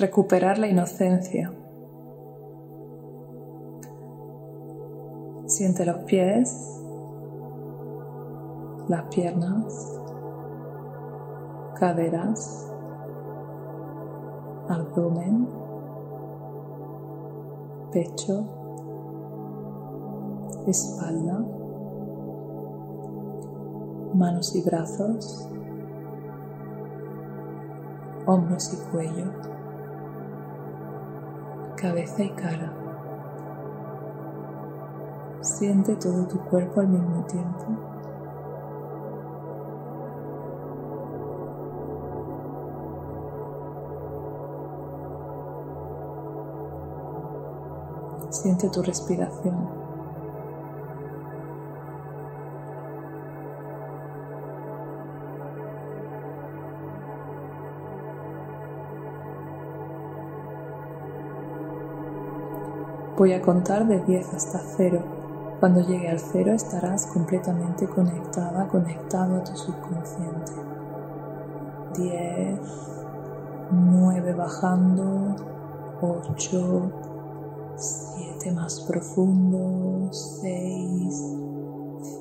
recuperar la inocencia. Siente los pies, las piernas, caderas, abdomen, pecho, espalda, manos y brazos, hombros y cuello, cabeza y cara. Siente todo tu cuerpo al mismo tiempo. Siente tu respiración. Voy a contar de 10 hasta 0. Cuando llegue al 0 estarás completamente conectada, conectado a tu subconsciente. 10, 9 bajando, 8, 7 más profundo, 6,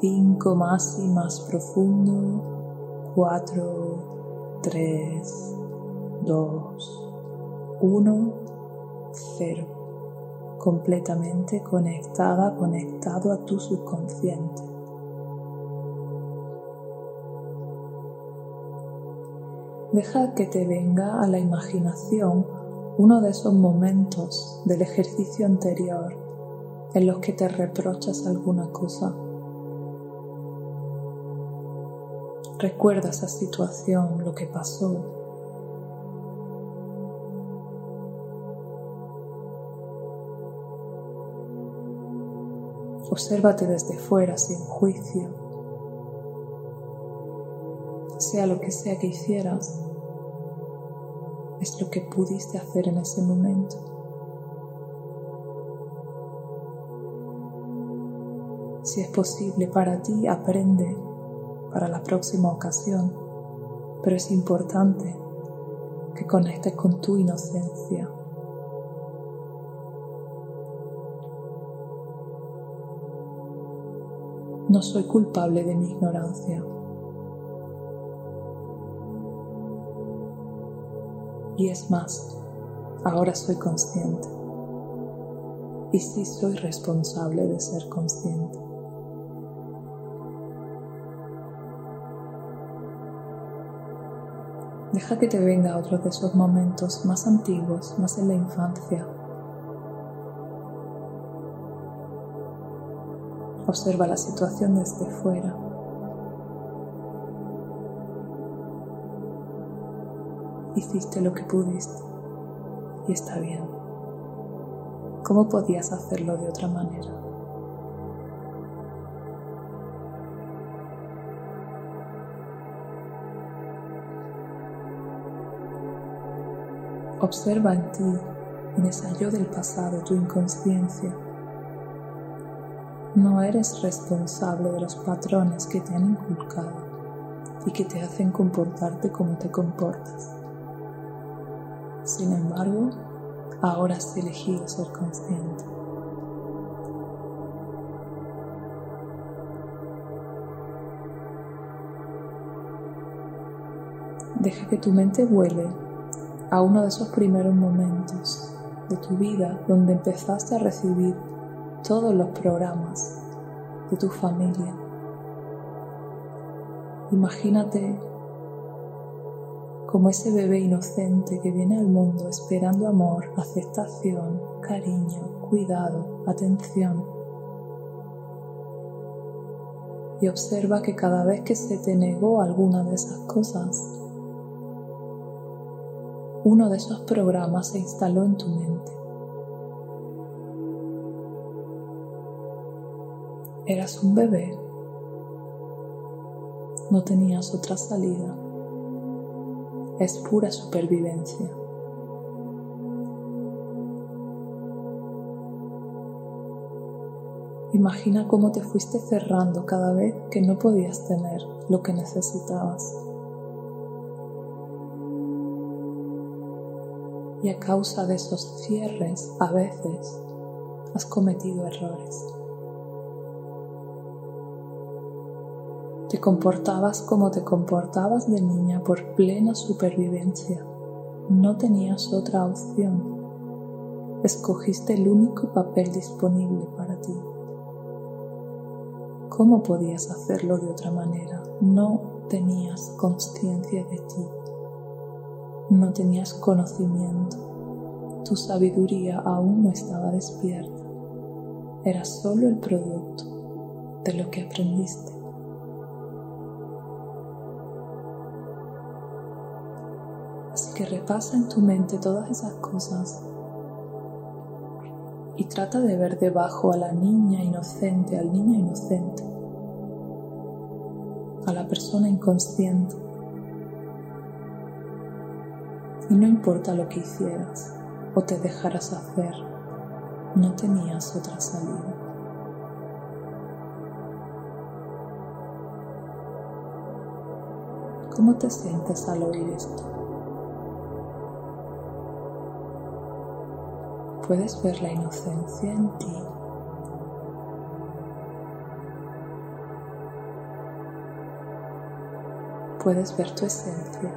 5 más y más profundo, 4, 3, 2, 1, 0 completamente conectada, conectado a tu subconsciente. Deja que te venga a la imaginación uno de esos momentos del ejercicio anterior en los que te reprochas alguna cosa. Recuerda esa situación, lo que pasó, Obsérvate desde fuera sin juicio. Sea lo que sea que hicieras, es lo que pudiste hacer en ese momento. Si es posible para ti, aprende para la próxima ocasión, pero es importante que conectes con tu inocencia No soy culpable de mi ignorancia. Y es más, ahora soy consciente. Y sí soy responsable de ser consciente. Deja que te venga otro de esos momentos más antiguos, más en la infancia, Observa la situación desde fuera. Hiciste lo que pudiste y está bien. ¿Cómo podías hacerlo de otra manera? Observa en ti, en ese yo del pasado, tu inconsciencia no eres responsable de los patrones que te han inculcado y que te hacen comportarte como te comportas. Sin embargo, ahora has elegido ser consciente. Deja que tu mente vuele a uno de esos primeros momentos de tu vida donde empezaste a recibir todos los programas de tu familia. Imagínate como ese bebé inocente que viene al mundo esperando amor, aceptación, cariño, cuidado, atención. Y observa que cada vez que se te negó alguna de esas cosas, uno de esos programas se instaló en tu mente. Eras un bebé. No tenías otra salida. Es pura supervivencia. Imagina cómo te fuiste cerrando cada vez que no podías tener lo que necesitabas. Y a causa de esos cierres, a veces, has cometido errores. Te comportabas como te comportabas de niña por plena supervivencia. No tenías otra opción. Escogiste el único papel disponible para ti. ¿Cómo podías hacerlo de otra manera? No tenías conciencia de ti. No tenías conocimiento. Tu sabiduría aún no estaba despierta. Era solo el producto de lo que aprendiste. Que repasa en tu mente todas esas cosas y trata de ver debajo a la niña inocente, al niño inocente, a la persona inconsciente. Y no importa lo que hicieras o te dejaras hacer, no tenías otra salida. ¿Cómo te sientes al oír esto? Puedes ver la inocencia en ti. Puedes ver tu esencia.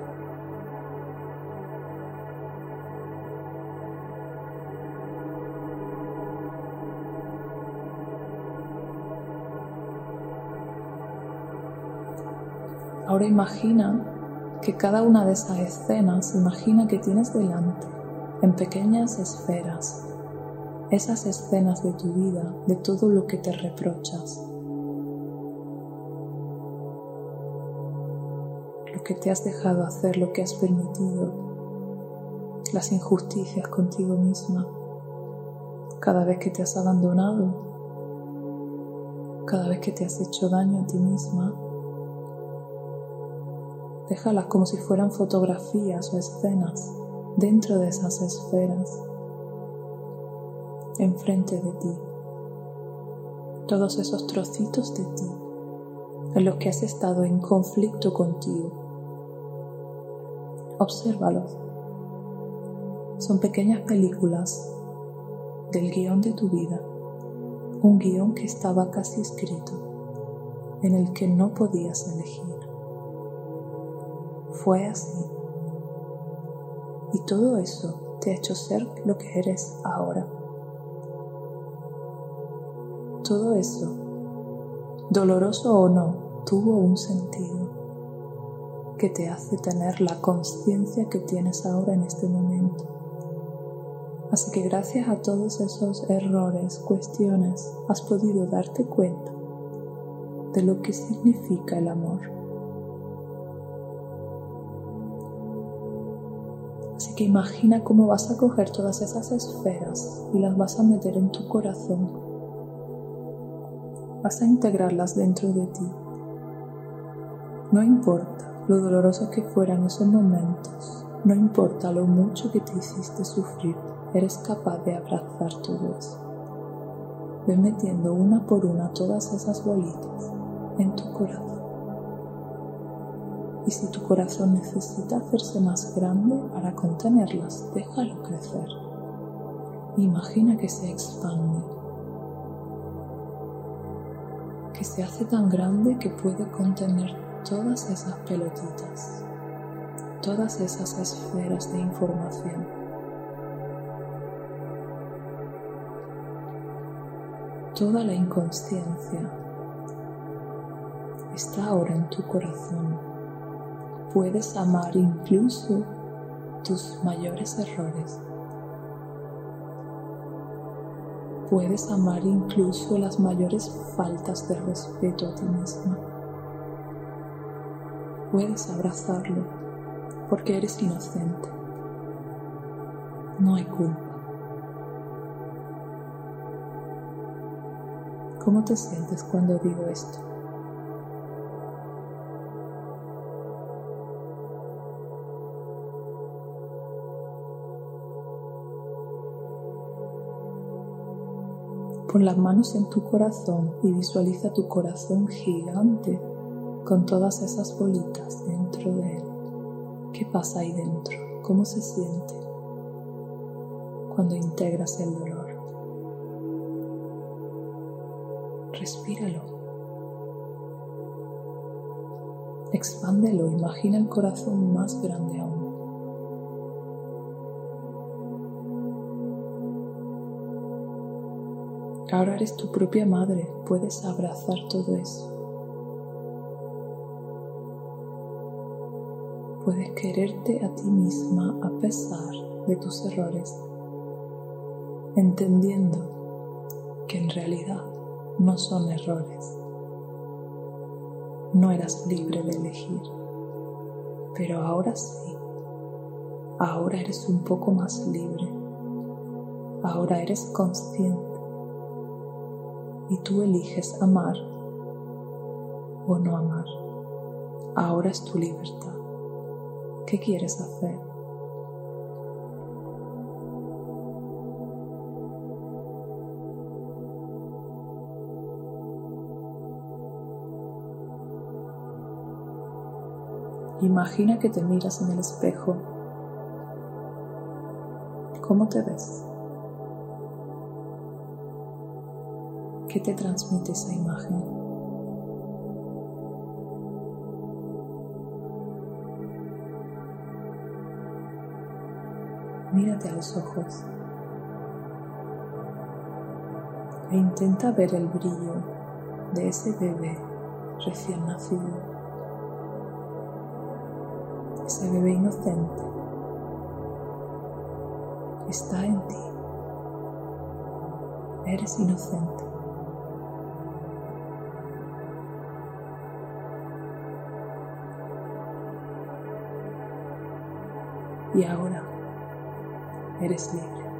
Ahora imagina que cada una de esas escenas, imagina que tienes delante en pequeñas esferas, esas escenas de tu vida, de todo lo que te reprochas, lo que te has dejado hacer, lo que has permitido, las injusticias contigo misma, cada vez que te has abandonado, cada vez que te has hecho daño a ti misma. Déjalas como si fueran fotografías o escenas dentro de esas esferas, enfrente de ti, todos esos trocitos de ti en los que has estado en conflicto contigo. Obsérvalos. Son pequeñas películas del guion de tu vida, un guion que estaba casi escrito, en el que no podías elegir. Fue así. Y todo eso te ha hecho ser lo que eres ahora. Todo eso, doloroso o no, tuvo un sentido que te hace tener la conciencia que tienes ahora en este momento. Así que gracias a todos esos errores, cuestiones, has podido darte cuenta de lo que significa el amor. Así que imagina cómo vas a coger todas esas esferas y las vas a meter en tu corazón. Vas a integrarlas dentro de ti. No importa lo doloroso que fueran esos momentos, no importa lo mucho que te hiciste sufrir, eres capaz de abrazar todo eso. Ve metiendo una por una todas esas bolitas en tu corazón. Y si tu corazón necesita hacerse más grande para contenerlas, déjalo crecer. Imagina que se expande, que se hace tan grande que puede contener todas esas pelotitas, todas esas esferas de información. Toda la inconsciencia está ahora en tu corazón puedes amar incluso tus mayores errores. Puedes amar incluso las mayores faltas de respeto a ti misma. Puedes abrazarlo porque eres inocente. No hay culpa. ¿Cómo te sientes cuando digo esto? Pon las manos en tu corazón y visualiza tu corazón gigante con todas esas bolitas dentro de él. ¿Qué pasa ahí dentro? ¿Cómo se siente? cuando integras el dolor. Respíralo. Expándelo, imagina el corazón más grande aún. Ahora eres tu propia madre, puedes abrazar todo eso. Puedes quererte a ti misma a pesar de tus errores, entendiendo que en realidad no son errores. No eras libre de elegir, pero ahora sí. Ahora eres un poco más libre. Ahora eres consciente y tú eliges amar o no amar. Ahora es tu libertad. ¿Qué quieres hacer? Imagina que te miras en el espejo. ¿Cómo te ves? ¿Qué te transmite esa imagen? Mírate a los ojos e intenta ver el brillo de ese bebé recién nacido, ese bebé inocente está en ti. Eres inocente. Y ahora eres libre.